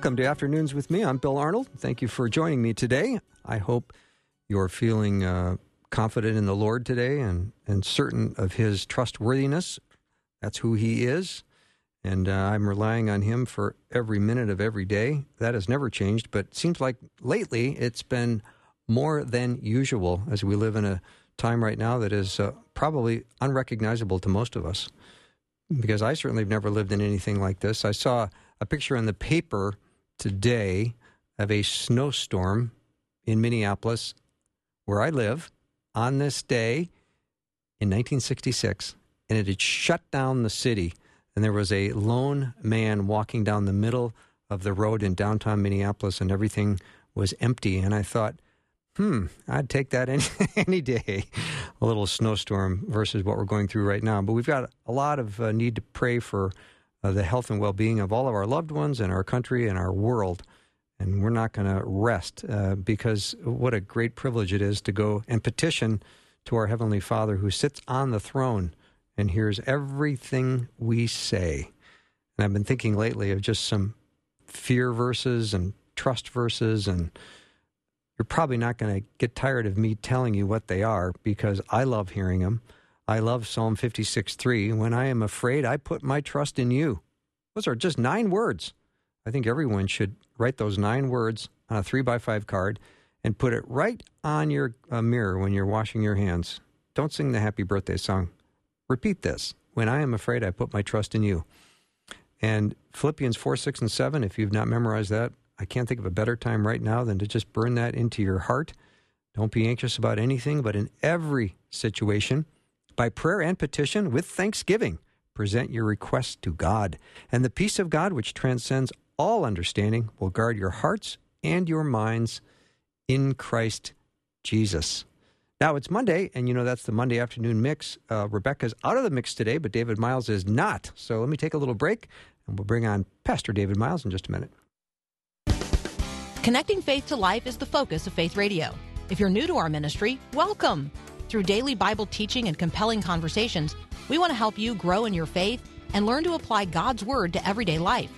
Welcome to Afternoons with me. I'm Bill Arnold. Thank you for joining me today. I hope you're feeling uh, confident in the Lord today and, and certain of His trustworthiness. That's who He is. And uh, I'm relying on Him for every minute of every day. That has never changed, but seems like lately it's been more than usual as we live in a time right now that is uh, probably unrecognizable to most of us because I certainly have never lived in anything like this. I saw a picture in the paper today of a snowstorm in Minneapolis, where I live, on this day in 1966, and it had shut down the city. And there was a lone man walking down the middle of the road in downtown Minneapolis, and everything was empty. And I thought, hmm, I'd take that any, any day, a little snowstorm versus what we're going through right now. But we've got a lot of uh, need to pray for uh, the health and well being of all of our loved ones and our country and our world. And we're not going to rest uh, because what a great privilege it is to go and petition to our Heavenly Father who sits on the throne and hears everything we say. And I've been thinking lately of just some fear verses and trust verses and you're probably not going to get tired of me telling you what they are because I love hearing them. I love Psalm 56 3. When I am afraid, I put my trust in you. Those are just nine words. I think everyone should write those nine words on a three by five card and put it right on your uh, mirror when you're washing your hands. Don't sing the happy birthday song. Repeat this. When I am afraid, I put my trust in you. And Philippians 4, 6, and 7, if you've not memorized that, I can't think of a better time right now than to just burn that into your heart. Don't be anxious about anything, but in every situation, by prayer and petition with thanksgiving, present your requests to God. And the peace of God, which transcends all understanding, will guard your hearts and your minds in Christ Jesus. Now it's Monday, and you know that's the Monday afternoon mix. Uh, Rebecca's out of the mix today, but David Myles is not. So let me take a little break, and we'll bring on Pastor David Myles in just a minute. Connecting faith to life is the focus of Faith Radio. If you're new to our ministry, welcome. Through daily Bible teaching and compelling conversations, we want to help you grow in your faith and learn to apply God's Word to everyday life.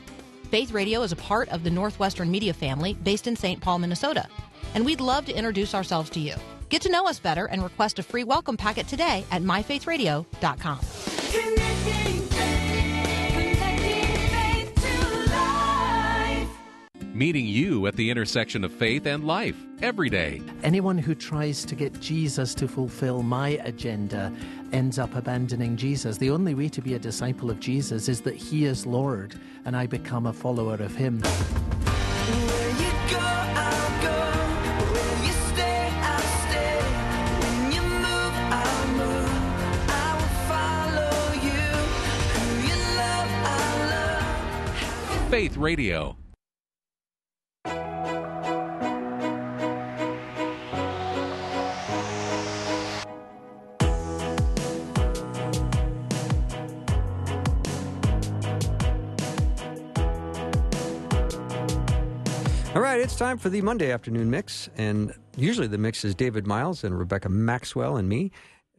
Faith Radio is a part of the Northwestern Media family based in St. Paul, Minnesota, and we'd love to introduce ourselves to you. Get to know us better and request a free welcome packet today at myfaithradio.com. Meeting you at the intersection of faith and life every day. Anyone who tries to get Jesus to fulfill my agenda ends up abandoning Jesus. The only way to be a disciple of Jesus is that He is Lord and I become a follower of Him. Faith Radio. Right, it's time for the Monday afternoon mix, and usually the mix is David Myles and Rebecca Maxwell and me,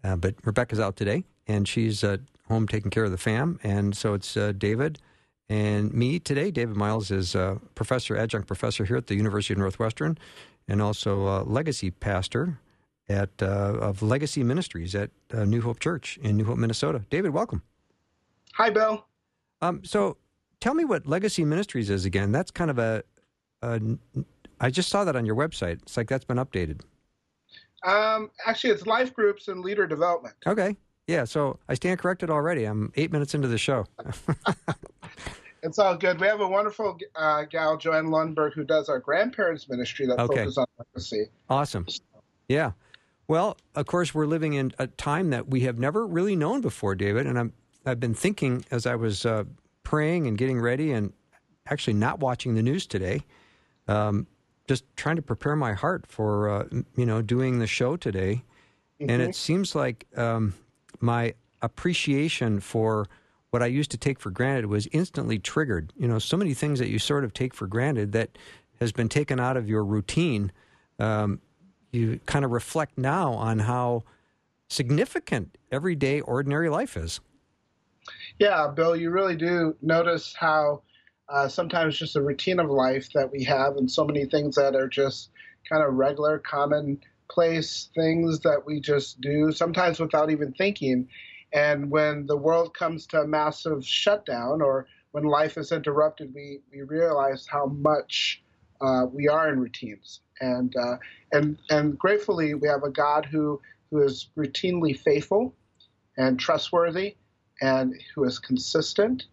uh, but Rebecca's out today, and she's uh, home taking care of the fam, and so it's uh, David and me today. David Myles is a professor, adjunct professor here at the University of Northwestern, and also a legacy pastor at uh, of Legacy Ministries at uh, New Hope Church in New Hope, Minnesota. David, welcome. Hi, Bill. Um, so, tell me what Legacy Ministries is again. That's kind of a, a. I just saw that on your website. It's like that's been updated. Um, actually, it's life groups and leader development. Okay. Yeah. So I stand corrected already. I'm eight minutes into the show. It's all good. We have a wonderful uh, gal, Joanne Lundberg, who does our grandparents ministry that Okay. focuses on legacy. Awesome. Yeah. Well, of course, we're living in a time that we have never really known before, David. And I'm, I've been thinking as I was uh, praying and getting ready and actually not watching the news today. Um, just trying to prepare my heart for uh, you know doing the show today, mm-hmm. and it seems like um, my appreciation for what I used to take for granted was instantly triggered. You know, so many things that you sort of take for granted that has been taken out of your routine. Um, you kind of reflect now on how significant everyday, ordinary life is. Yeah, Bill, you really do notice how uh, sometimes just a routine of life that we have, and so many things that are just kind of regular, commonplace things that we just do, sometimes without even thinking. And when the world comes to a massive shutdown or when life is interrupted, we, we realize how much uh, we are in routines. And, uh, and, and gratefully, we have a God who, who is routinely faithful and trustworthy and who is consistent.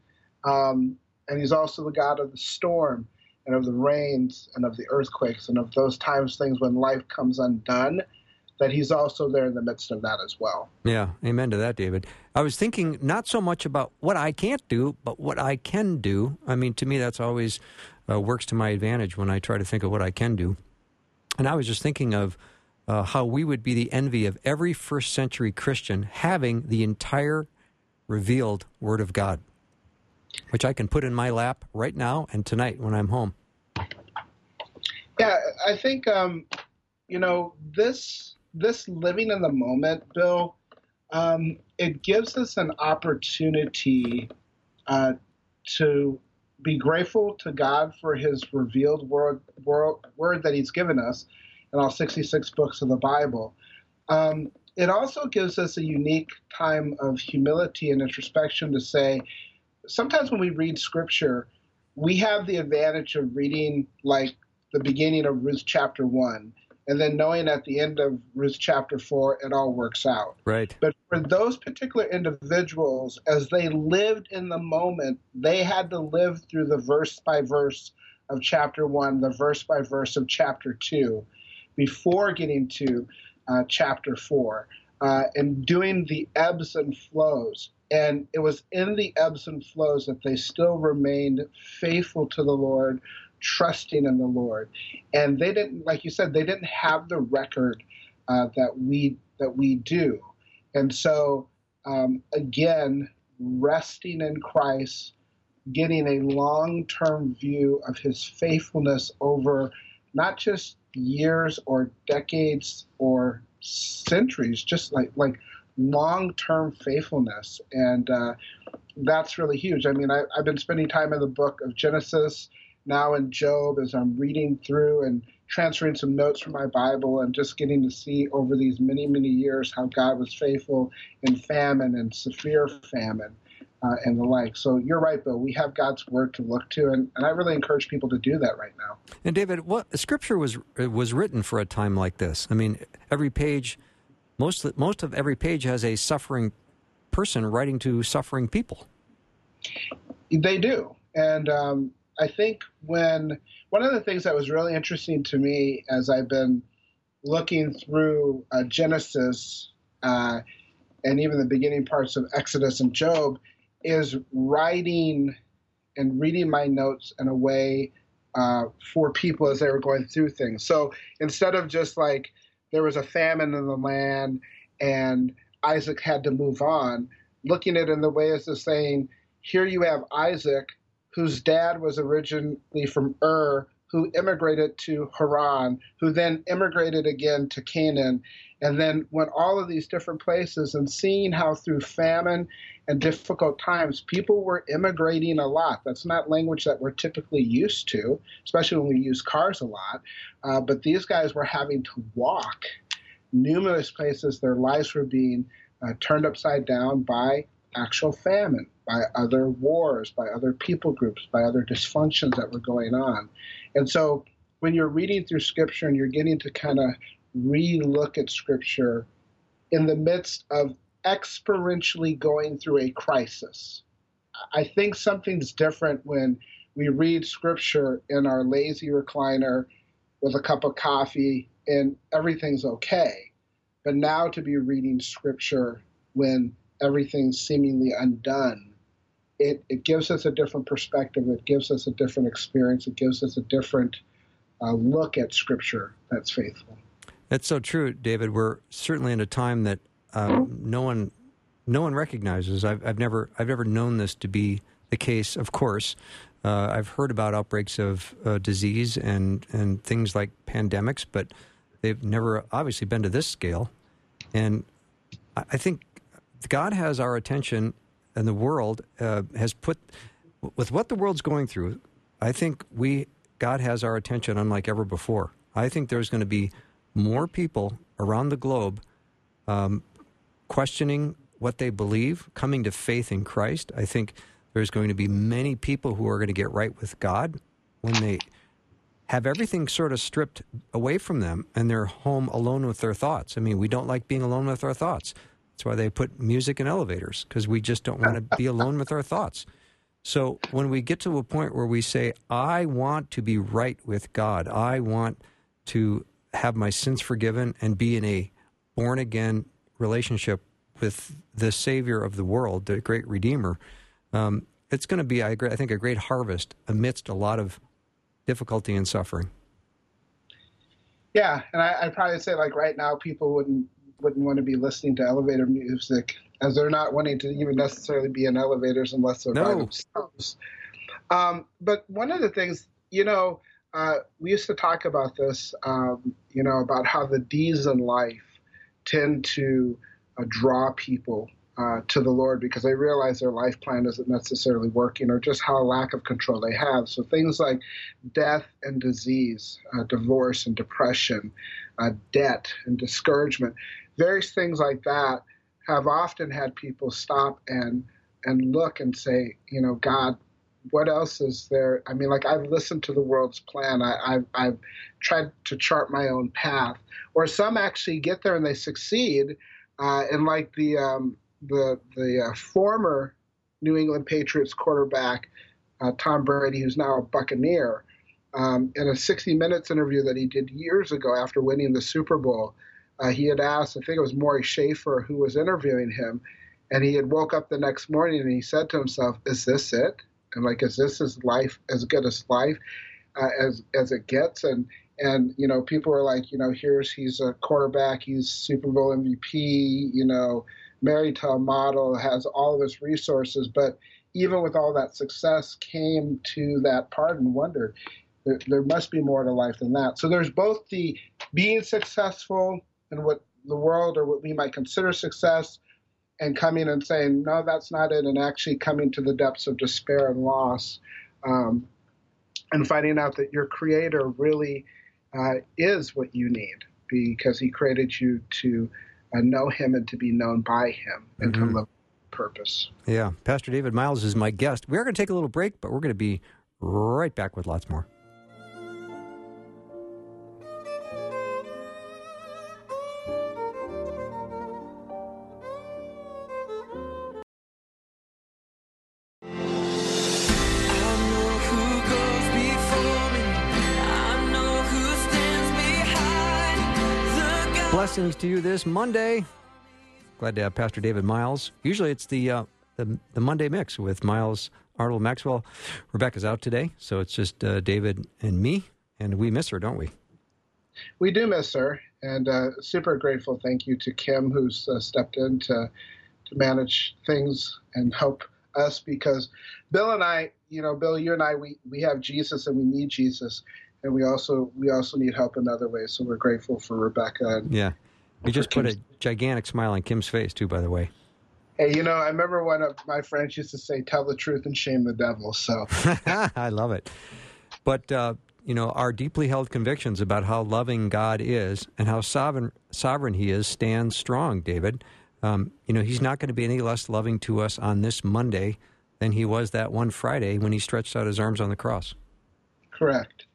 Um, and he's also the God of the storm and of the rains and of the earthquakes and of those times, things when life comes undone, that he's also there in the midst of that as well. Yeah, amen to that, David. I was thinking not so much about what I can't do, but what I can do. I mean, to me, that's always uh, works to my advantage when I try to think of what I can do. And I was just thinking of uh, how we would be the envy of every first century Christian having the entire revealed Word of God, which I can put in my lap right now and tonight when I'm home. Yeah, I think um, you know this this living in the moment, Bill. Um, it gives us an opportunity uh, to be grateful to God for His revealed word, word, word that He's given us in all 66 books of the Bible. Um, it also gives us a unique time of humility and introspection to say, sometimes when we read scripture, we have the advantage of reading like the beginning of Ruth chapter one, and then knowing at the end of Ruth chapter four, it all works out. Right. But for those particular individuals, as they lived in the moment, they had to live through the verse by verse of chapter one, the verse by verse of chapter two, before getting to uh, chapter 4, uh, and doing the ebbs and flows. And it was in the ebbs and flows that they still remained faithful to the Lord, trusting in the Lord. And they didn't, like you said, they didn't have the record uh, that we that we do. And so, um, again, resting in Christ, getting a long-term view of His faithfulness over not just years or decades or centuries, just like like long term faithfulness, and uh, that's really huge. I mean, I, I've been spending time in the book of Genesis now in Job as I'm reading through and transferring some notes from my Bible and just getting to see over these many, many years how God was faithful in famine and severe famine uh, and the like. So you're right, Bill. We have God's word to look to, and, and I really encourage people to do that right now. And David, what Scripture was was written for a time like this. I mean, every page, most most of every page has a suffering person writing to suffering people. They do, and um, I think when one of the things that was really interesting to me as I've been looking through uh, Genesis. Uh, and even the beginning parts of Exodus and Job is writing and reading my notes in a way uh, for people as they were going through things. So instead of just like there was a famine in the land and Isaac had to move on, looking at it in the way as to saying, here you have Isaac, whose dad was originally from Ur, who immigrated to Haran, who then immigrated again to Canaan, and then went all of these different places and seeing how through famine and difficult times people were immigrating a lot. That's not language that we're typically used to, especially when we use cars a lot. Uh, but these guys were having to walk numerous places. Their lives were being uh, turned upside down by actual famine, by other wars, by other people groups, by other dysfunctions that were going on. And so when you're reading through scripture and you're getting to kind of re-look at scripture in the midst of experientially going through a crisis. I think something's different when we read scripture in our lazy recliner with a cup of coffee and everything's okay. But now to be reading scripture when everything's seemingly undone it, it gives us a different perspective. It gives us a different experience. It gives us a different uh, look at Scripture that's faithful. That's so true, David. We're certainly in a time that um, no one no one recognizes. I've, I've never I've never known this to be the case. Of course, uh, I've heard about outbreaks of uh, disease and and things like pandemics, but they've never obviously been to this scale. And I think God has our attention, and the world uh, has put with what the world's going through. I think we God has our attention unlike ever before. I think there's going to be more people around the globe um, questioning what they believe, coming to faith in Christ. I think there's going to be many people who are going to get right with God when they have everything sort of stripped away from them and they're home alone with their thoughts. I mean, we don't like being alone with our thoughts. That's why they put music in elevators because we just don't want to be alone with our thoughts. So when we get to a point where we say, I want to be right with God, I want to have my sins forgiven and be in a born again relationship with the Savior of the world, the great Redeemer, um, it's going to be, I, I think, a great harvest amidst a lot of difficulty and suffering. Yeah, and I, would probably say like right now, people wouldn't wouldn't want to be listening to elevator music as they're not wanting to even necessarily be in elevators unless they're no. by themselves. Um, but one of the things, you know, uh, we used to talk about this, um, you know, about how the D's in life tend to uh, draw people uh, to the Lord because they realize their life plan isn't necessarily working or just how lack of control they have. So things like death and disease, uh, divorce and depression, uh, debt and discouragement, various things like that have often had people stop and and look and say, you know, God, what else is there? I mean, like I've listened to the world's plan. I, have I've tried to chart my own path. Or some actually get there and they succeed. Uh, and like the um, the the uh, former New England Patriots quarterback uh, Tom Brady, who's now a Buccaneer, um, in a 60 Minutes interview that he did years ago after winning the Super Bowl, uh, he had asked, I think it was Morley Safer who was interviewing him, and he had woke up the next morning and he said to himself, "Is this it? And like, is this his life as good as life uh, as as it gets?" And and you know, people were like, you know, here's he's a quarterback, he's Super Bowl MVP, you know, married to a model, has all of his resources, but even with all that success, came to that part and wondered. There must be more to life than that. So there's both the being successful and what the world or what we might consider success and coming and saying, no, that's not it, and actually coming to the depths of despair and loss um, and finding out that your creator really uh, is what you need because he created you to uh, know him and to be known by him and mm-hmm. to live purpose. Yeah. Pastor David Myles is my guest. We are going to take a little break, but we're going to be right back with lots more. To you this Monday. Glad to have Pastor David Myles. Usually it's the uh, the, the, Monday mix with Myles Arnold Maxwell. Rebecca's out today, so it's just uh, David and me, and we miss her, don't we? We do miss her, and uh, super grateful. Thank you to Kim, who's uh, stepped in to to manage things and help us because Bill and I, you know, Bill, you and I, we we have Jesus and we need Jesus, and we also we also need help in other ways. So we're grateful for Rebecca. And, yeah, you just put Kim's. a gigantic smile on Kim's face too. By the way. Hey, you know, I remember one of my friends used to say, "Tell the truth and shame the devil." So I love it. But uh, you know, our deeply held convictions about how loving God is and how sovereign sovereign He is stand strong, David. Um, you know, He's not going to be any less loving to us on this Monday than He was that one Friday when He stretched out His arms on the cross. Correct.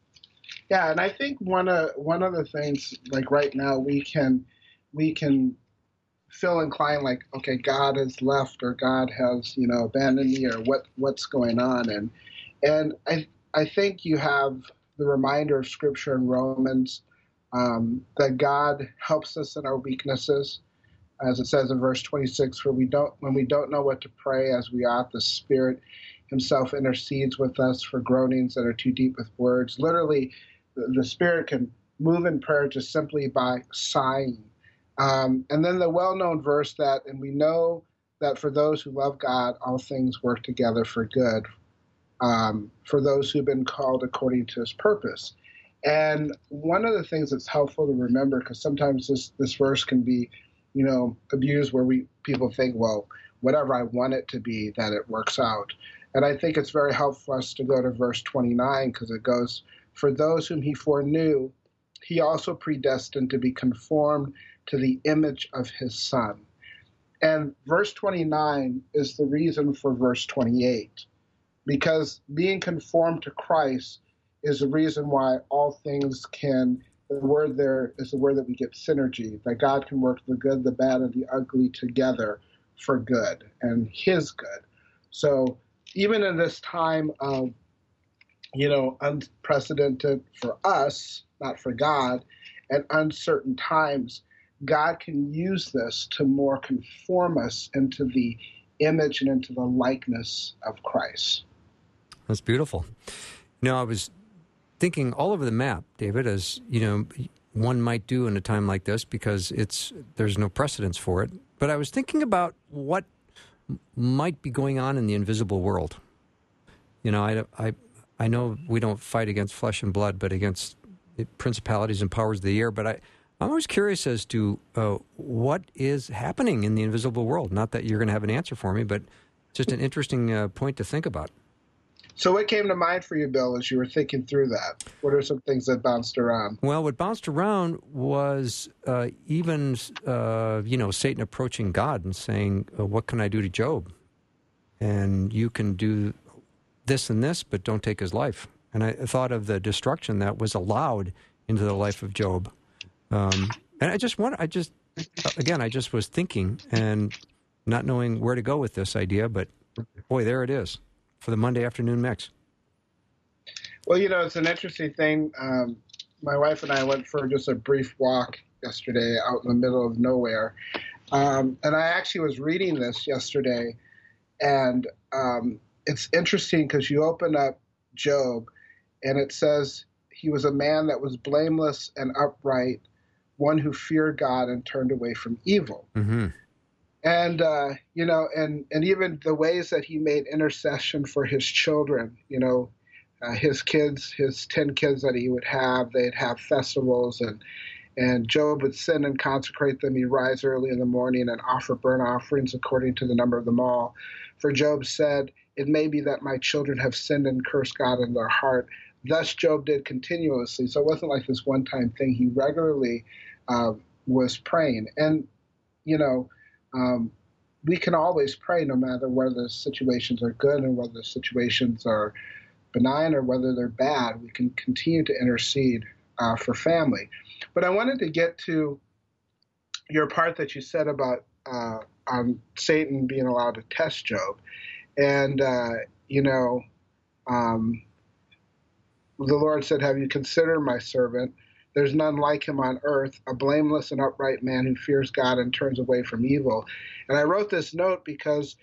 Yeah, and I think one of one of the things like right now we can we can feel inclined like okay God has left or God has you know abandoned me or what what's going on and and I I think you have the reminder of Scripture in Romans um, that God helps us in our weaknesses as it says in verse 26, for we don't when we don't know what to pray as we ought, the Spirit Himself intercedes with us for groanings that are too deep with words. Literally, the, the Spirit can move in prayer just simply by sighing. Um, and then the well-known verse that, and we know that for those who love God, all things work together for good, um, for those who've been called according to His purpose. And one of the things that's helpful to remember, because sometimes this this verse can be you know, abused where we people think, well, whatever I want it to be, that it works out. And I think it's very helpful for us to go to verse 29 because it goes, For those whom he foreknew, he also predestined to be conformed to the image of his son. And verse 29 is the reason for verse 28, because being conformed to Christ is the reason why all things can the word there is the word that we get synergy, that God can work the good, the bad, and the ugly together for good and His good. So even in this time of, you know, unprecedented for us, not for God, at uncertain times, God can use this to more conform us into the image and into the likeness of Christ. That's beautiful. You know, I was thinking all over the map, David, as you know, one might do in a time like this because it's there's no precedence for it. But I was thinking about what might be going on in the invisible world. You know, I, I, I know we don't fight against flesh and blood, but against principalities and powers of the air. But I, I'm always curious as to uh, what is happening in the invisible world. Not that you're going to have an answer for me, but just an interesting uh, point to think about. So, what came to mind for you, Bill, as you were thinking through that? What are some things that bounced around? Well, what bounced around was uh, even, uh, you know, Satan approaching God and saying, uh, "What can I do to Job?" And you can do this and this, but don't take his life. And I thought of the destruction that was allowed into the life of Job. Um, and I just want, I just, again, I just was thinking and not knowing where to go with this idea, but boy, there it is for the Monday afternoon mix? Well, you know, it's an interesting thing. Um, my wife and I went for just a brief walk yesterday out in the middle of nowhere. Um, and I actually was reading this yesterday, and um, it's interesting because you open up Job, and it says he was a man that was blameless and upright, one who feared God and turned away from evil. Mm-hmm and uh, you know, and and even the ways that he made intercession for his children. You know, uh, his kids, his ten kids that he would have, they'd have festivals, and and Job would sin and consecrate them. He'd rise early in the morning and offer burnt offerings according to the number of them all. For Job said, "It may be that my children have sinned and cursed God in their heart." Thus Job did continuously. So it wasn't like this one-time thing. He regularly uh, was praying, and you know um, we can always pray no matter whether the situations are good and whether the situations are benign or whether they're bad. We can continue to intercede uh, for family. But I wanted to get to your part that you said about uh, um, Satan being allowed to test Job. And, uh, you know, um, the Lord said, Have you considered my servant? There's none like him on earth, a blameless and upright man who fears God and turns away from evil. And I wrote this note because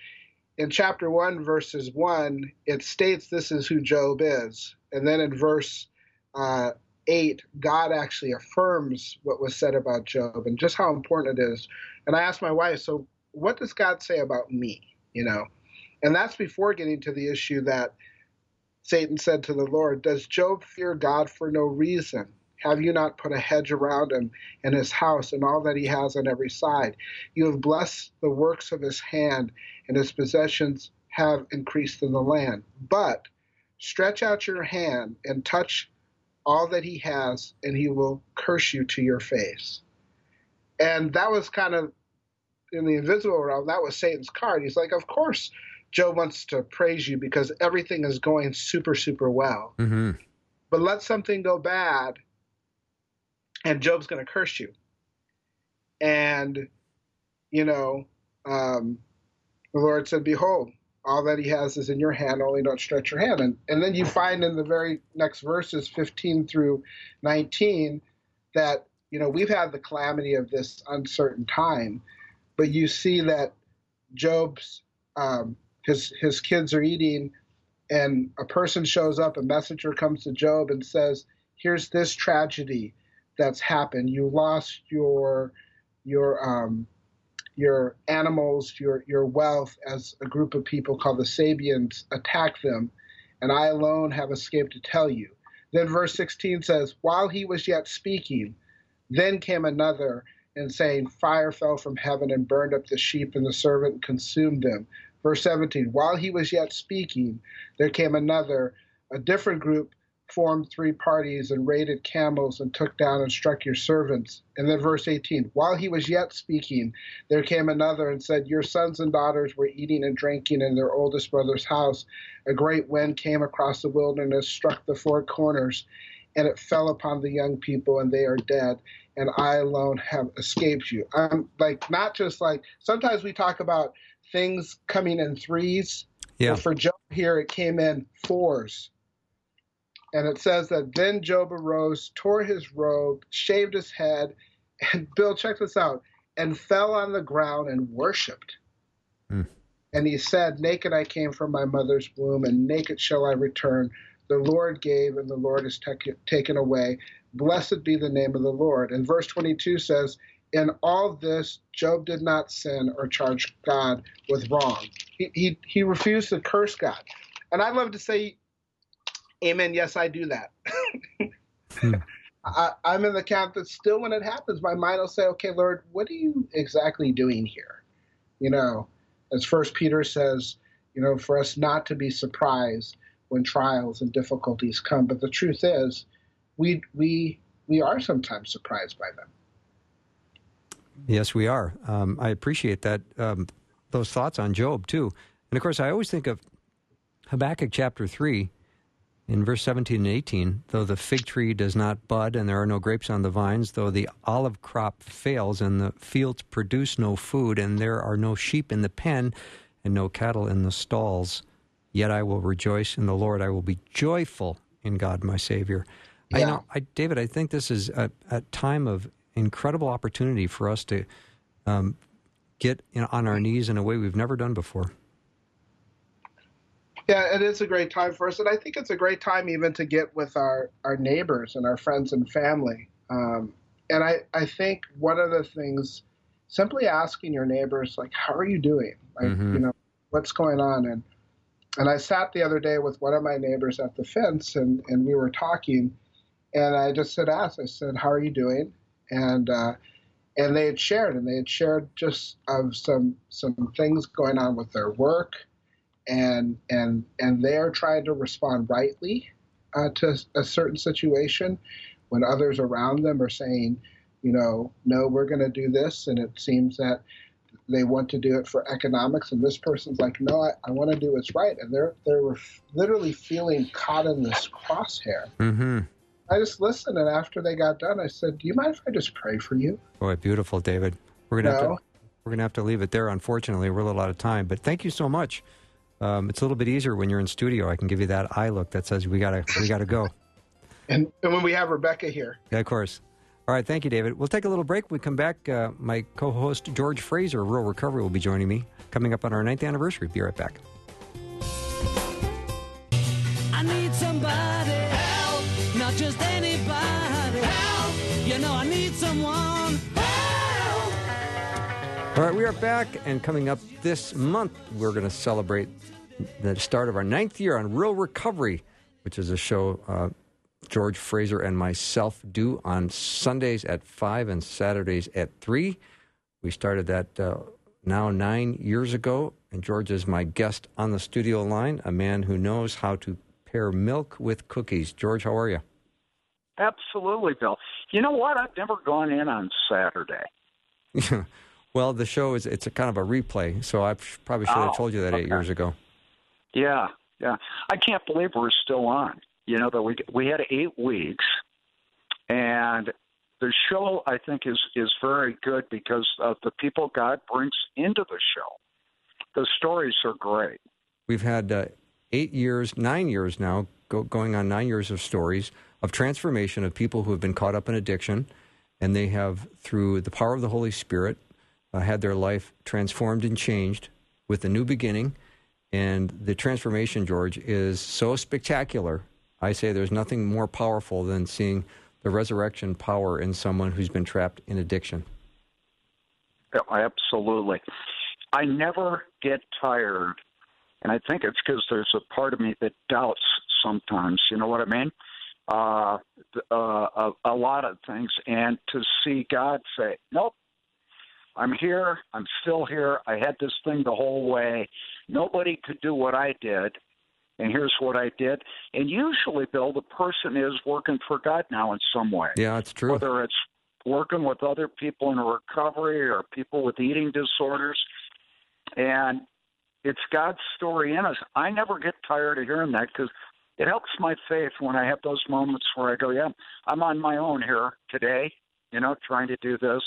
in chapter 1, verses 1, it states this is who Job is. And then in verse uh, 8, God actually affirms what was said about Job and just how important it is. And I asked my wife, so what does God say about me? You know, and that's before getting to the issue that Satan said to the Lord, Does Job fear God for no reason? Have you not put a hedge around him and his house and all that he has on every side? You have blessed the works of his hand, and his possessions have increased in the land. But stretch out your hand and touch all that he has, and he will curse you to your face. And that was kind of in the invisible realm, that was Satan's card. He's like, Of course, Job wants to praise you because everything is going super, super well. Mm-hmm. But let something go bad, and Job's going to curse you. And, you know, um, the Lord said, Behold, all that he has is in your hand, only don't stretch your hand. And, and then you find in the very next verses, 15 through 19, that, you know, we've had the calamity of this uncertain time. but you see that Job's um, his his kids are eating, and a person shows up, a messenger comes to Job and says, "Here's this tragedy that's happened. You lost your your um, your animals, your your wealth, as a group of people called the Sabeans attack them, and I alone have escaped to tell you." Then verse 16 says, "While he was yet speaking, then came another." And saying, Fire fell from heaven and burned up the sheep and the servant and consumed them. Verse 17, while he was yet speaking, there came another, a different group formed three parties and raided camels and took down and struck your servants. And then verse 18, while he was yet speaking, there came another and said, Your sons and daughters were eating and drinking in their oldest brother's house. A great wind came across the wilderness, struck the four corners, and it fell upon the young people, and they are dead. And I alone have escaped you. I'm like, not just like, sometimes we talk about things coming in threes. Yeah. For Job here, it came in fours. And it says that then Job arose, tore his robe, shaved his head, and Bill, check this out, and fell on the ground and worshiped. Hmm. And he said, Naked I came from my mother's womb, and naked shall I return. The Lord gave, and the Lord has tek- taken away. Blessed be the name of the Lord. And verse 22 says, In all this, Job did not sin or charge God with wrong. He, he, he refused to curse God. And I love to say, Amen. Yes, I do that. Hmm. I, I'm in the camp that still, when it happens, my mind will say, "Okay, Lord, what are you exactly doing here?" You know, as First Peter says, you know, for us not to be surprised when trials and difficulties come. But the truth is, we we we are sometimes surprised by them. Yes, we are. Um, I appreciate that um, those thoughts on Job too, and of course, I always think of Habakkuk chapter three, in verse seventeen and eighteen. Though the fig tree does not bud and there are no grapes on the vines, though the olive crop fails and the fields produce no food, and there are no sheep in the pen and no cattle in the stalls, yet I will rejoice in the Lord. I will be joyful in God, my Savior. I know, I, David. I think this is a, a time of incredible opportunity for us to um, get know, on our knees in a way we've never done before. Yeah, it is a great time for us, and I think it's a great time even to get with our our neighbors and our friends and family. Um, and I I think one of the things, simply asking your neighbors like, "How are you doing?" Like, Mhm. you know, what's going on? And and I sat the other day with one of my neighbors at the fence, and and we were talking, and I just said, asked, I said, "How are you doing?" And uh, and they had shared, and they had shared just some some things going on with their work and and and they're trying to respond rightly uh, to a certain situation when others around them are saying, you know, no, we're going to do this, and it seems that they want to do it for economics, and this person's like, no, I, I want to do what's right, and they're they're literally feeling caught in this crosshair. Mm-hmm. I just listened, and after they got done, I said, "Do you mind if I just pray for you?" Boy, beautiful, David. We're gonna have to we're gonna have to leave it there. Unfortunately, we're a little out of time. But thank you so much. Um, it's a little bit easier when you're in studio. I can give you that eye look that says we gotta we gotta go. And, and when we have Rebecca here, Yeah, of course. All right, thank you, David. We'll take a little break. When we come back, uh, my co-host George Fraser, of Real Recovery, will be joining me coming up on our ninth anniversary. Be right back. Not just anybody help. You know I need someone help. All right, we are back, and coming up this month, we're going to celebrate the start of our ninth year on Real Recovery, which is a show uh, George Fraser and myself do on Sundays at 5 and Saturdays at 3. We started that uh, now nine years ago, and George is my guest on the studio line, a man who knows how to pair milk with cookies. George, how are you? Absolutely, Bill. You know what? I've never gone in on Saturday. well, the show is it's a kind of a replay, so I probably should have Oh, told you that eight okay. years ago. Yeah, yeah. I can't believe we're still on. You know that we we had eight weeks, and the show I think is is very good because of the people God brings into the show. The stories are great. We've had uh, eight years, nine years now, go, going on nine years of stories of transformation of people who have been caught up in addiction, and they have, through the power of the Holy Spirit, uh, had their life transformed and changed with a new beginning. And the transformation, George, is so spectacular. I say there's nothing more powerful than seeing the resurrection power in someone who's been trapped in addiction. Absolutely. I never get tired, and I think it's because there's a part of me that doubts sometimes. You know what I mean? Uh, uh, a, a lot of things, and to see God say, "Nope, I'm here. I'm still here. I had this thing the whole way. Nobody could do what I did." And here's what I did. And usually, Bill, the person is working for God now in some way. Yeah, it's true. Whether it's working with other people in recovery or people with eating disorders. And it's God's story in us. I never get tired of hearing that because it helps my faith when I have those moments where I go, yeah, I'm on my own here today, you know, trying to do this.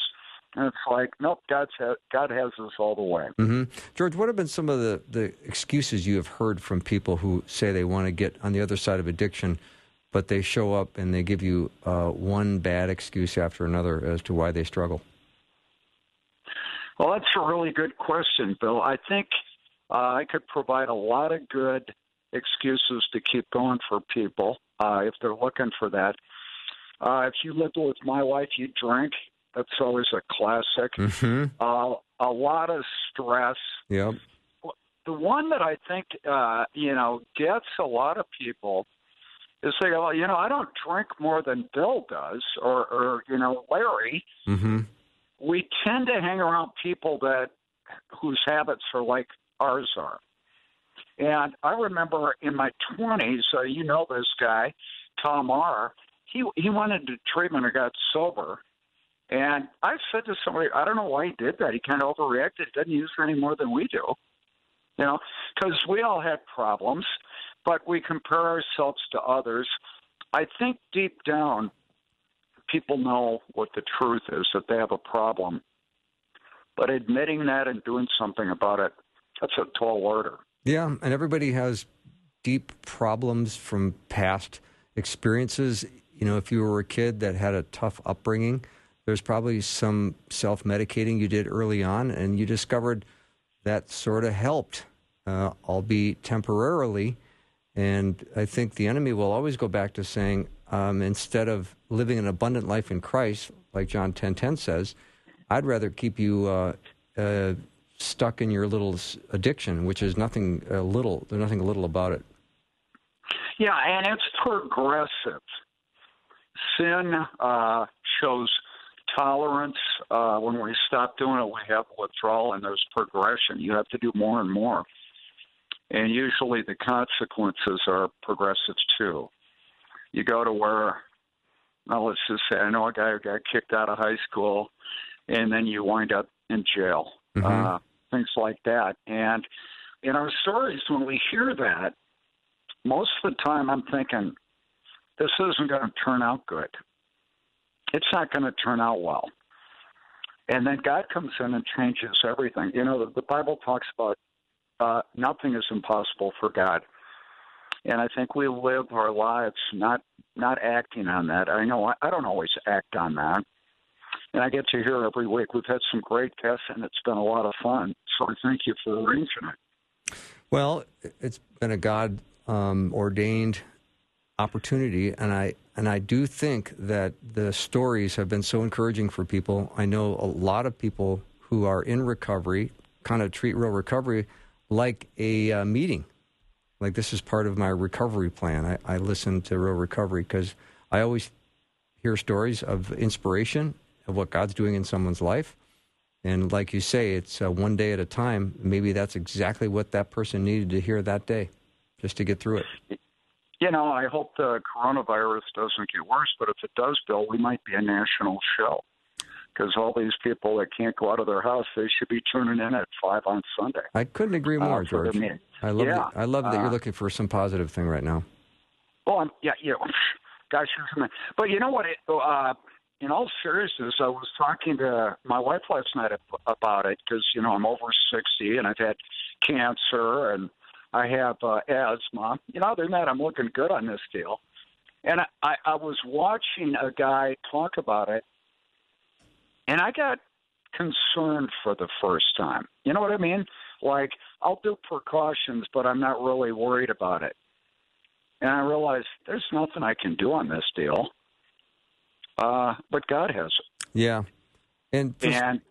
And it's like, nope, God's ha- God has us all the way. Mm-hmm. George, what have been some of the, the excuses you have heard from people who say they want to get on the other side of addiction, but they show up and they give you uh, one bad excuse after another as to why they struggle? Well, that's a really good question, Bill. I think uh, I could provide a lot of good excuses to keep going for people uh, if they're looking for that. Uh, if you lived with my wife, you drink. That's always a classic. Mm-hmm. Uh, a lot of stress. Yep. The one that I think uh, you know gets a lot of people is say, "Well, you know, I don't drink more than Bill does, or, or you know, Larry." Mm-hmm. We tend to hang around people that whose habits are like ours are. And I remember in my 20s, uh, you know this guy, Tom R. He he went into treatment and got sober. And I said to somebody, I don't know why he did that. He kind of overreacted. Doesn't use any more than we do. You know, because we all had problems, but we compare ourselves to others. I think deep down, people know what the truth is that they have a problem. But admitting that and doing something about it, that's a tall order. Yeah, and everybody has deep problems from past experiences. You know, if you were a kid that had a tough upbringing, there's probably some self medicating you did early on, and you discovered that sort of helped, uh, albeit temporarily. And I think the enemy will always go back to saying, um, instead of living an abundant life in Christ, like John 10:10 says, I'd rather keep you uh, uh, stuck in your little addiction, which is nothing uh, little. There's nothing little about it. Yeah, and it's progressive. Sin uh, shows tolerance. Uh, when we stop doing it, we have withdrawal, and there's progression. You have to do more and more. And usually the consequences are progressive too. You go to where, well, let's just say, I know a guy who got kicked out of high school, and then you wind up in jail. Mm-hmm. Uh, things like that. And in our stories, when we hear that, most of the time I'm thinking, this isn't going to turn out good. It's not going to turn out well. And then God comes in and changes everything. You know, the, the Bible talks about uh, nothing is impossible for God. And I think we live our lives not not acting on that. I know I, I don't always act on that, and I get to hear every week. We've had some great guests, and it's been a lot of fun. So I thank you for arranging it. Well, it's been a God um, ordained opportunity, and I and I do think that the stories have been so encouraging for people. I know a lot of people who are in recovery kind of treat real recovery like a uh, meeting. Like this is part of my recovery plan. I, I listen to real recovery because I always hear stories of inspiration of what God's doing in someone's life. And like you say, it's uh, one day at a time. Maybe that's exactly what that person needed to hear that day, just to get through it. You know, I hope the coronavirus doesn't get worse, but if it does, Bill, we might be a national show because all these people that can't go out of their house, they should be tuning in at five on Sunday. I couldn't agree more, uh, George. I love yeah. that, I love that uh, you're looking for some positive thing right now. Well, I'm, yeah, yeah. Gosh, but you know what? It, uh, in all seriousness, I was talking to my wife last night about it because you know I'm over sixty and I've had cancer and I have uh, asthma. You know, other than that, I'm looking good on this deal. And I, I, I was watching a guy talk about it, and I got concerned for the first time. You know what I mean? Like I'll do precautions, but I'm not really worried about it. And I realized there's nothing I can do on this deal. Uh, but God has it. Yeah. And for, And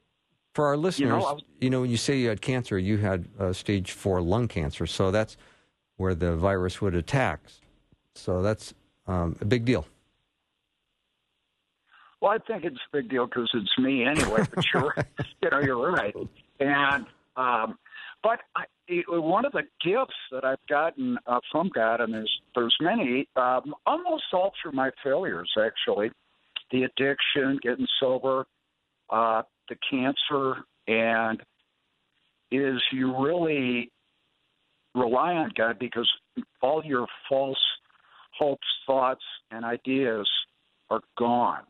for our listeners, you know, know, I was- when you say you had cancer, you had uh, stage four lung cancer. So that's where the virus would attack. So that's um, a big deal. Well, I think it's a big deal because it's me anyway. But you're, you know, you're right. And um, but I, it, one of the gifts that I've gotten uh, from God, and there's there's many, um, almost all through my failures actually, the addiction, getting sober, uh, the cancer, and is you really rely on God because all your false hopes, thoughts, and ideas are gone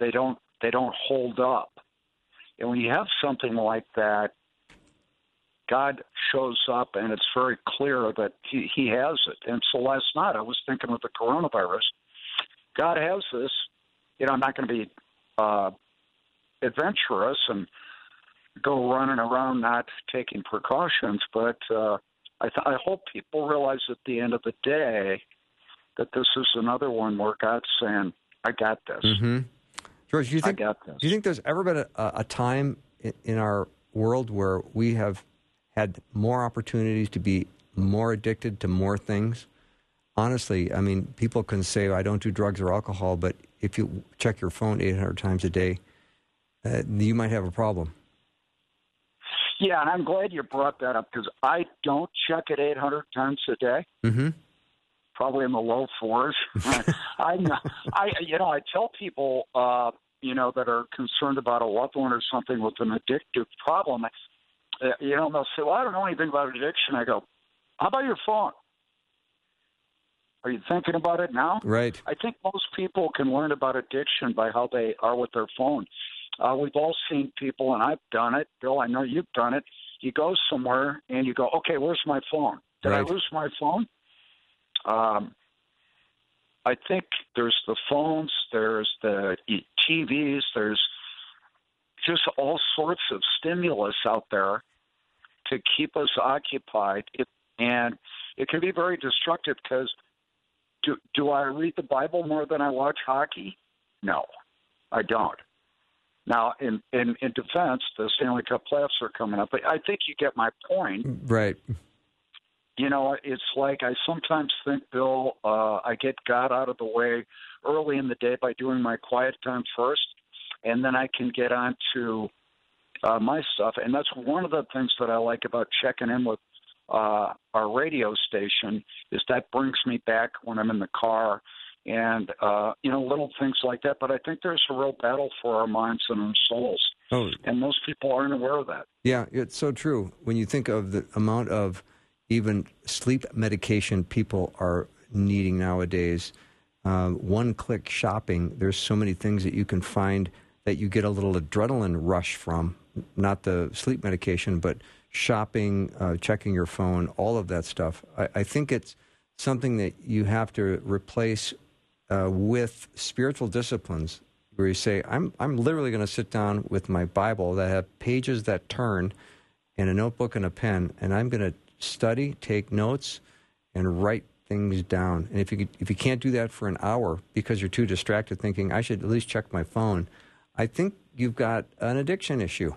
they don't they don't hold up. And when you have something like that, God shows up, and it's very clear that He, he has it. And so last night I was thinking with the coronavirus, God has this. You know, I'm not going to be uh, adventurous and go running around not taking precautions, but uh, I, th- I hope people realize at the end of the day that this is another one where God's saying, "I got this." Mm-hmm. George, do you I think got this. do you think there's ever been a, a time in, in our world where we have had more opportunities to be more addicted to more things? Honestly, I mean, people can say I don't do drugs or alcohol, but if you check your phone 800 times a day, uh, you might have a problem. Yeah, and I'm glad you brought that up because I don't check it 800 times a day. Mm-hmm. Probably in the low fours. I, I, you know, I tell people, uh, you know, that are concerned about a loved one or something with an addictive problem. Uh, you know, they'll say, "Well, I don't know anything about addiction." I go, "How about your phone? Are you thinking about it now?" Right. I think most people can learn about addiction by how they are with their phone. Uh, we've all seen people, and I've done it. Bill, I know you've done it. You go somewhere and you go, okay, where's my phone? Did Right. I lose my phone? Um, I think there's the phones, there's the TVs, there's just all sorts of stimulus out there to keep us occupied. It, and it can be very destructive because do, do I read the Bible more than I watch hockey? No, I don't. Now, in, in, in defense, the Stanley Cup playoffs are coming up, but I think you get my point. Right. You know, it's like I sometimes think, Bill, uh, I get God out of the way early in the day by doing my quiet time first, and then I can get on to uh, my stuff. And that's one of the things that I like about checking in with uh, our radio station is that brings me back when I'm in the car and uh, you know little things like that. But I think there's a real battle for our minds and our souls, Oh, and most people aren't aware of that. Yeah, it's so true. When you think of the amount of even sleep medication people are needing nowadays, uh, one click shopping, there's so many things that you can find that you get a little adrenaline rush from. Not the sleep medication, but shopping, uh, checking your phone, all of that stuff. I, I think it's something that you have to replace uh, with spiritual disciplines where you say, I'm, I'm literally going to sit down with my Bible that have pages that turn and a notebook and a pen, and I'm going to study, take notes, and write things down. And if you, could, if you can't do that for an hour because you're too distracted thinking, I should at least check my phone, I think you've got an addiction issue.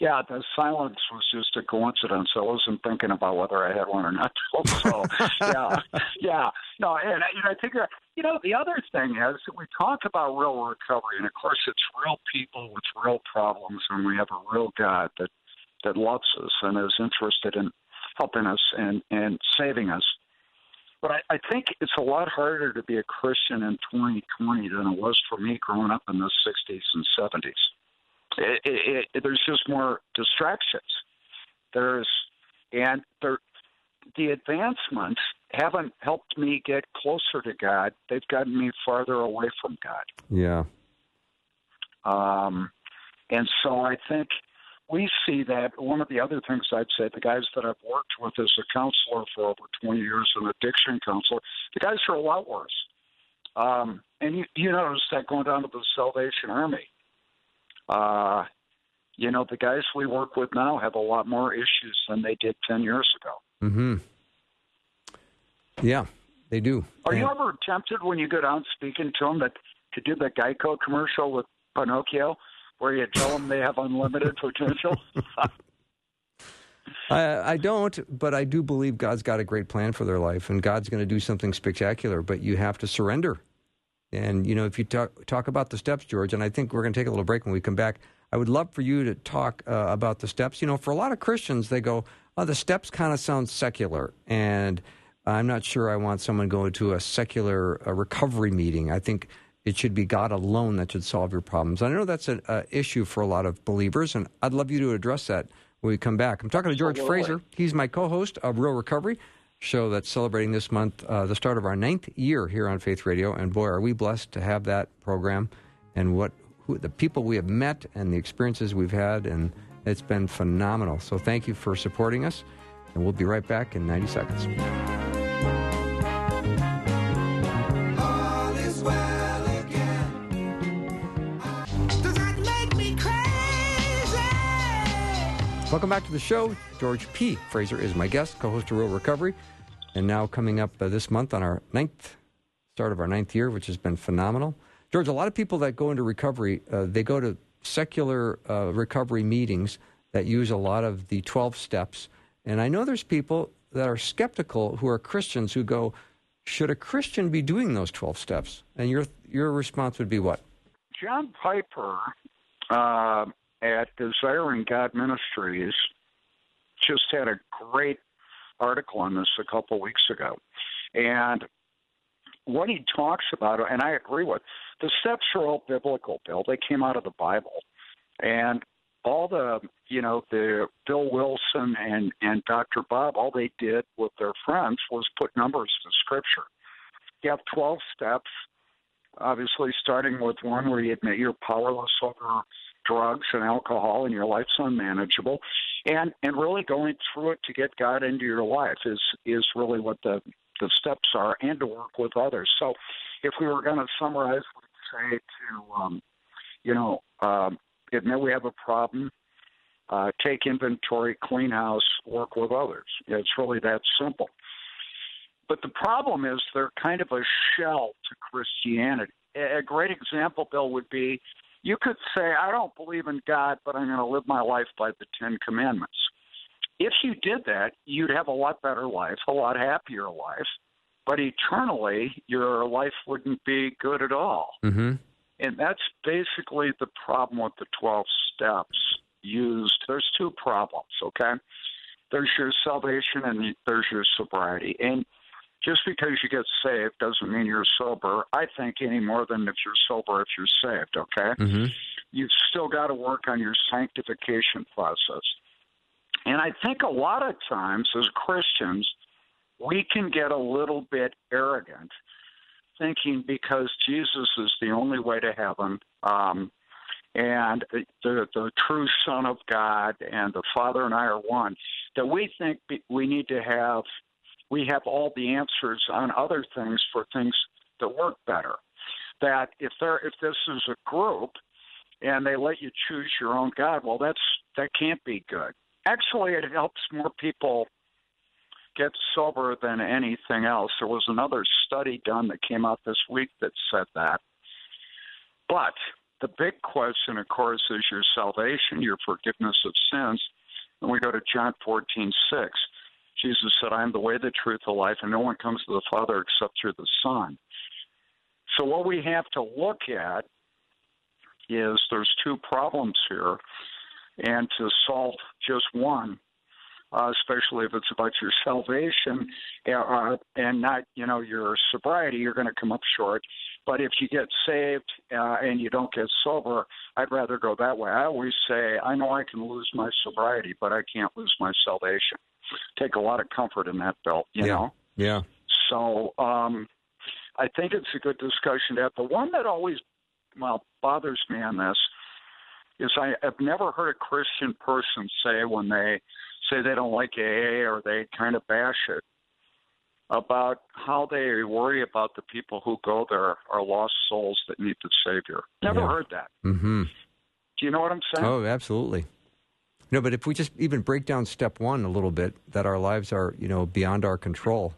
Yeah, the silence was just a coincidence. I wasn't thinking about whether I had one or not. So, yeah, yeah. No, and, and I think, you know, the other thing is that we talk about real recovery, and of course, it's real people with real problems, and we have a real God that that loves us and is interested in helping us and and saving us. But I, I think it's a lot harder to be a Christian in 2020 than it was for me growing up in the 60s and 70s it, it, it, there's just more distractions. There's and there, the advancements haven't helped me get closer to God. They've gotten me farther away from God. Yeah. Um, and so I think we see that one of the other things I'd say, the guys that I've worked with as a counselor for over 20 years, an addiction counselor, the guys are a lot worse. Um, and you, you notice that going down to the Salvation Army. Uh, you know, the guys we work with now have a lot more issues than they did 10 years ago. Mm-hmm. Yeah, they do. Are And- you ever tempted when you go down speaking to them that to do the Geico commercial with Pinocchio, where you tell them they have unlimited potential? I, I don't, but I do believe God's got a great plan for their life, and God's going to do something spectacular. But you have to surrender. And you know, if you talk talk about the steps, George, and I think we're going to take a little break when we come back. I would love for you to talk uh, about the steps. You know, for a lot of Christians, they go, "Oh, the steps kind of sound secular," and I'm not sure I want someone going to a secular uh, recovery meeting. I think it should be God alone that should solve your problems. And I know that's an uh, issue for a lot of believers, and I'd love you to address that when we come back. I'm talking to George Fraser. He's my co-host of Real Recovery, show that's celebrating this month uh, the start of our ninth year here on Faith Radio. And boy, are we blessed to have that program and what who, the people we have met and the experiences we've had, and it's been phenomenal. So thank you for supporting us, and we'll be right back in 90 seconds. Welcome back to the show. George P. Fraser is my guest, co-host of Real Recovery, and now coming up uh, this month on our ninth start of our ninth year, which has been phenomenal. George, a lot of people that go into recovery, uh, they go to secular uh, recovery meetings that use a lot of the twelve steps, and I know there's people that are skeptical who are Christians who go, "Should a Christian be doing those twelve steps?" And your your response would be what? John Piper uh, at Desiring God Ministries just had a great article on this a couple weeks ago. And what he talks about, and I agree with, the steps are all biblical, Bill. They came out of the Bible. And all the, you know, the Bill Wilson and, and Dr. Bob, all they did with their friends was put numbers to Scripture. You have 12 steps obviously starting with one where you admit you're powerless over drugs and alcohol and your life's unmanageable and and really going through it to get God into your life is is really what the the steps are and to work with others. So if we were going to summarize we'd say to um you know um admit we have a problem uh, take inventory, clean house, work with others. It's really that simple. But the problem is they're kind of a shell to Christianity. A a great example, Bill, would be you could say, I don't believe in God, but I'm going to live my life by the Ten Commandments. If you did that, you'd have a lot better life, a lot happier life, but eternally, your life wouldn't be good at all. Mm-hmm. And that's basically the problem with the 12 steps used. There's two problems, okay? There's your salvation and there's your sobriety. And just because you get saved doesn't mean you're sober, I think, any more than if you're sober if you're saved, okay? Mm-hmm. You've still got to work on your sanctification process. And I think a lot of times as Christians, we can get a little bit arrogant thinking because Jesus is the only way to heaven, um, and the, the the true Son of God and the Father and I are one, that we think we need to have we have all the answers on other things for things that work better. That if there if this is a group and they let you choose your own God, well that's that can't be good. Actually, it helps more people get sober than anything else. There was another study done that came out this week that said that. But the big question, of course, is your salvation, your forgiveness of sins. And we go to John 14, 6. Jesus said, I am the way, the truth, the life, and no one comes to the Father except through the Son. So what we have to look at is there's two problems here. And to solve just one, uh, especially if it's about your salvation uh, and not, you know, your sobriety, you're going to come up short. But if you get saved uh, and you don't get sober, I'd rather go that way. I always say, I know I can lose my sobriety, but I can't lose my salvation. Take a lot of comfort in that, Bill, You Yeah. know. Yeah. So um, I think it's a good discussion to have. The one that always, well, bothers me on this is I have never heard a Christian person say when they say they don't like AA or they kind of bash it, about how they worry about the people who go there are lost souls that need the Savior. Never Yeah. heard that. Mm-hmm. Do you know what I'm saying? Oh, absolutely. No, but if we just even break down step one a little bit, that our lives are, you know, beyond our control,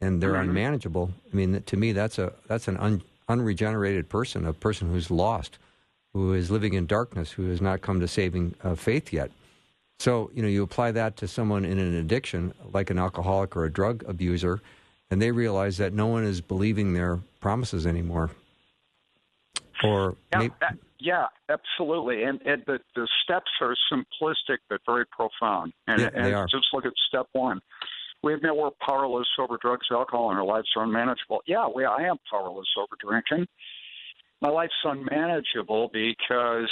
and they're Mhm. unmanageable. I mean, to me, that's a that's an un, unregenerated person, a person who's lost, who is living in darkness, who has not come to saving uh, faith yet. So, you know, you apply that to someone in an addiction, like an alcoholic or a drug abuser, and they realize that no one is believing their promises anymore. Or Yeah, may- uh, yeah, absolutely. And, and the, the steps are simplistic but very profound. And, Yeah, they are. just look at step one. We admit we're powerless over drugs, alcohol, and our lives are unmanageable. Yeah, we, I am powerless over drinking. My life's unmanageable because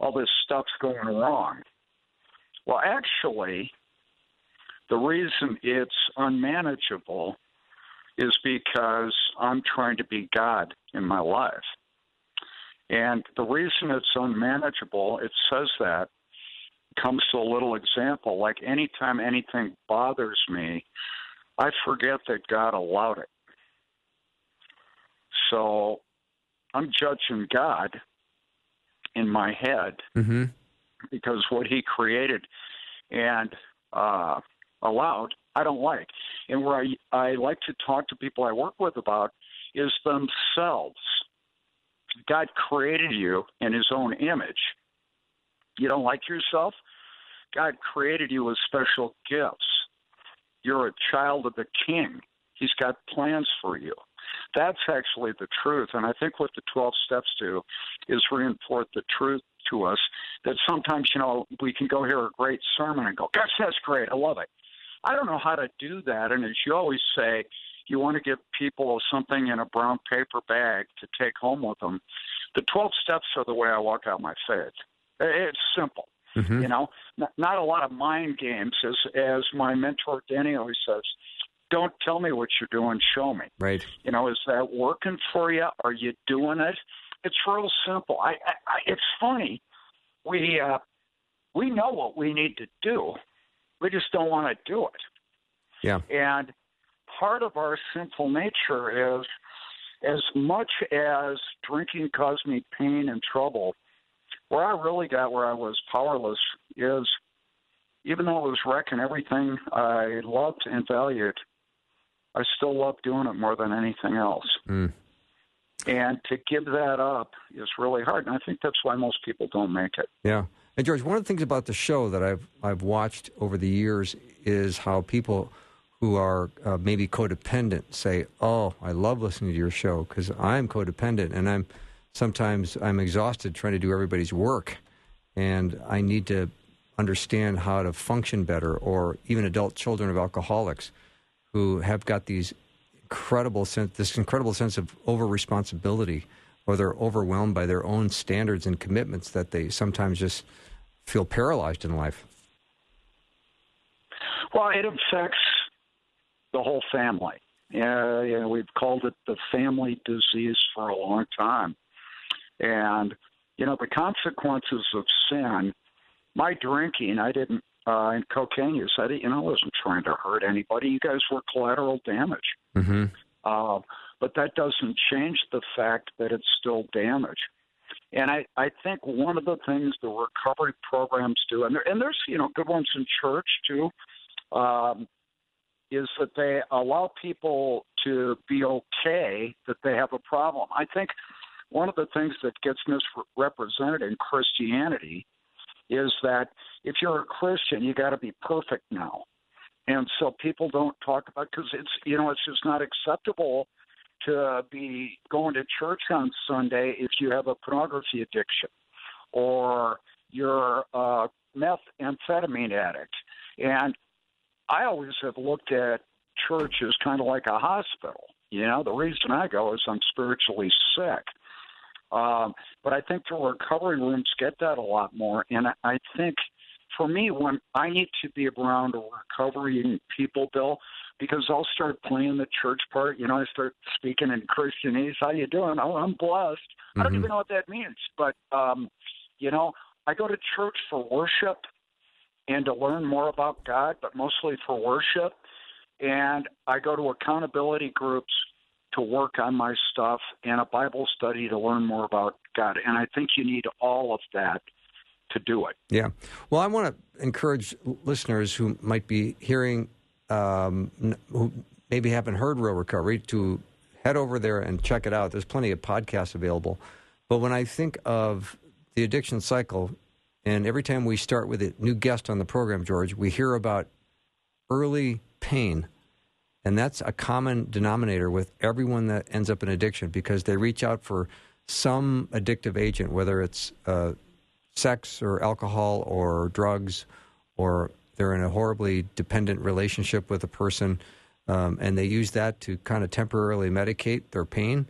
all this stuff's going wrong. Well, actually, the reason it's unmanageable is because I'm trying to be God in my life. And the reason it's unmanageable, it says that, comes to a little example. Like anytime anything bothers me, I forget that God allowed it. So I'm judging God in my head hmm because what he created and uh, allowed, I don't like. And where I, I like to talk to people I work with about is themselves. God created you in his own image. You don't like yourself? God created you with special gifts. You're a child of the king. He's got plans for you. That's actually the truth. And I think what the 12 steps do is reinforce the truth to us that sometimes, you know, we can go hear a great sermon and go, gosh, that's great. I love it. I don't know how to do that. And as you always say, you want to give people something in a brown paper bag to take home with them. The 12 steps are the way I walk out my faith. It's simple. hmm You know, not, not a lot of mind games, as as my mentor Danny always says. Don't tell me what you're doing, show me. Right. You know, is that working for you? Are you doing it? It's real simple. I, I, I it's funny. We uh, we know what we need to do. We just don't want to do it. Yeah. And part of our sinful nature is, as much as drinking caused me pain and trouble, where I really got where I was powerless is, even though it was wrecking everything I loved and valued, I still loved doing it more than anything else. Mm. And to give that up is really hard. And I think that's why most people don't make it. Yeah. And George, one of the things about the show that I've I've watched over the years is how people who are uh, maybe codependent say, "Oh, I love listening to your show because I'm codependent and I'm sometimes I'm exhausted trying to do everybody's work, and I need to understand how to function better." Or even adult children of alcoholics who have got these incredible sense, this incredible sense of over responsibility, or they're overwhelmed by their own standards and commitments that they sometimes just feel paralyzed in life. Well, it affects the whole family. Uh, you know, we've called it the family disease for a long time. And, you know, the consequences of sin, my drinking, I didn't, uh, and cocaine use, I, didn't- you know, I wasn't trying to hurt anybody. You guys were collateral damage. Mm-hmm. Uh, but that doesn't change the fact that it's still damage. And I, I think one of the things the recovery programs do, and, there, and there's you know good ones in church too, um, is that they allow people to be okay that they have a problem. I think one of the things that gets misrepresented in Christianity is that if you're a Christian, you got to be perfect now, and so people don't talk about because it's you know it's just not acceptable to be going to church on Sunday if you have a pornography addiction or you're a methamphetamine addict. And I always have looked at church as kind of like a hospital. You know, the reason I go is I'm spiritually sick. Um, but I think the recovery rooms get that a lot more. And I, think for me, when I need to be around a recovery people, Bill, because I'll start playing the church part. You know, I start speaking in Christianese. How you doing? Oh, I'm blessed. I don't Mhm. even know what that means, but um, you know, I go to church for worship and to learn more about God, but mostly for worship. and I go to accountability groups to work on my stuff and a Bible study to learn more about God. And I think you need all of that to do it. Yeah. Well, I want to encourage listeners who might be hearing, um, who maybe haven't heard Real Recovery, to head over there and check it out. There's plenty of podcasts available. But when I think of the addiction cycle, and every time we start with a new guest on the program, George, we hear about early pain. And that's a common denominator with everyone that ends up in addiction because they reach out for some addictive agent, whether it's uh, sex or alcohol or drugs, or they're in a horribly dependent relationship with a person, um, and they use that to kind of temporarily medicate their pain.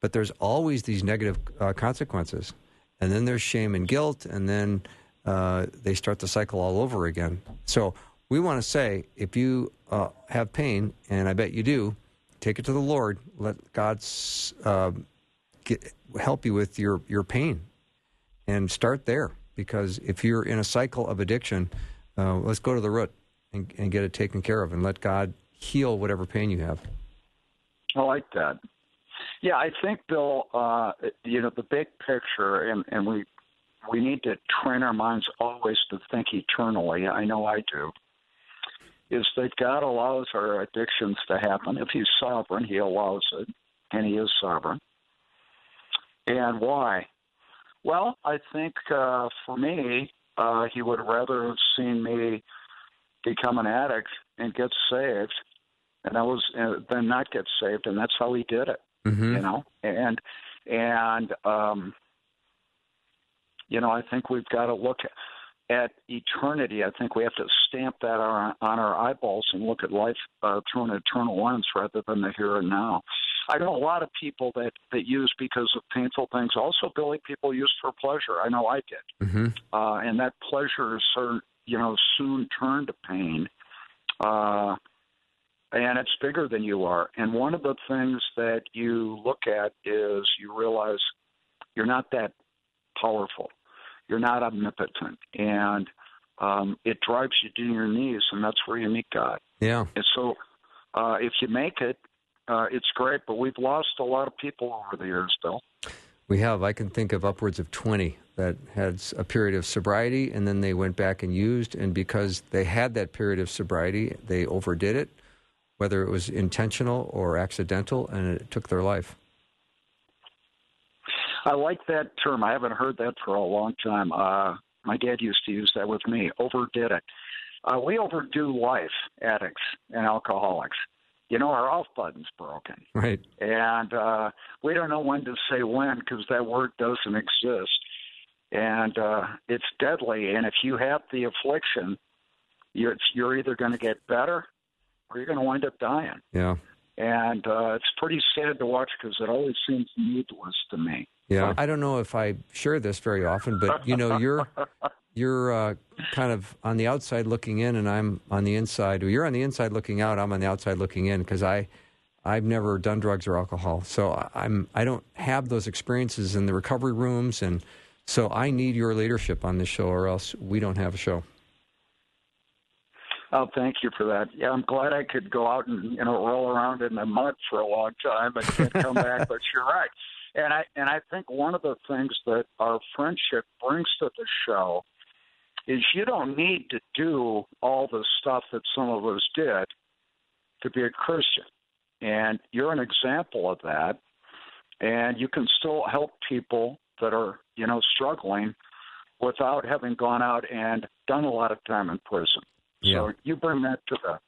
But there's always these negative uh, consequences. And then there's shame and guilt, and then uh, they start the cycle all over again. So we want to say if you uh, have pain, and I bet you do, take it to the Lord. Let God uh, help you with your, your pain and start there. Because if you're in a cycle of addiction, uh, let's go to the root and, and get it taken care of and let God heal whatever pain you have. I like that. Yeah, I think, Bill, uh, you know, the big picture, and, and we we need to train our minds always to think eternally. I know I do. Is that God allows our addictions to happen. If He's sovereign, He allows it, and He is sovereign. And why? Well, I think uh, for me, uh, He would rather have seen me become an addict and get saved, and that was uh, than not get saved, and that's how He did it. Mm-hmm. You know, and and um, you know, I think we've got to look at, at eternity. I think we have to stamp that on, on our eyeballs and look at life uh, through an eternal lens rather than the here and now. I know a lot of people that that use because of painful things. Also, Billy, people use for pleasure. I know I did, mm-hmm. uh, and that pleasure is certain, you know soon turned to pain. Uh, and it's bigger than you are. And one of the things that you look at is you realize you're not that powerful. You're not omnipotent, and um, it drives you to your knees, and that's where you meet God. Yeah. And so, uh, if you make it, uh, it's great. But we've lost a lot of people over the years, Bill. We have. I can think of upwards of 20 that had a period of sobriety and then they went back and used. And because they had that period of sobriety, they overdid it, whether it was intentional or accidental, and it took their life. I like that term. I haven't heard that for a long time. Uh, my dad used to use that with me. Overdid it. Uh, we overdo life, addicts and alcoholics. You know, our off button's broken. Right. And uh, we don't know when to say when because that word doesn't exist. And uh, it's deadly. And if you have the affliction, you're, you're either going to get better or you're going to wind up dying. Yeah. And uh, it's pretty sad to watch because it always seems needless to me. Yeah, I don't know if I share this very often, but you know, you're you're uh, kind of on the outside looking in, and I'm on the inside. You're on the inside looking out. I'm on the outside looking in because I I've never done drugs or alcohol, so I'm I don't have those experiences in the recovery rooms, and so I need your leadership on this show, or else we don't have a show. Oh, thank you for that. Yeah, I'm glad I could go out and you know roll around in the mud for a long time and can't come back. But you're right, and I and I think one of the things that our friendship brings to the show is you don't need to do all the stuff that some of us did to be a Christian, and you're an example of that. And you can still help people that are you know struggling without having gone out and done a lot of time in prison. Yeah. So you bring that to the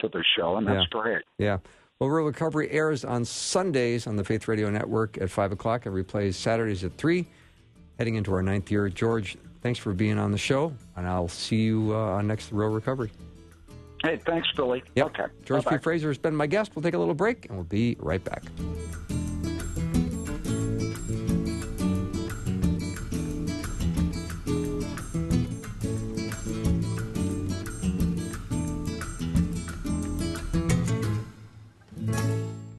to the show, and that's Yeah. great. Yeah. Well, Real Recovery airs on Sundays on the Faith Radio Network at 5 o'clock. It replays Saturdays at 3, heading into our ninth year. George, thanks for being on the show, and I'll see you uh, on next Real Recovery. Hey, thanks, Billy. Yep. Okay. George Bye-bye. P. Fraser has been my guest. We'll take a little break, and we'll be right back.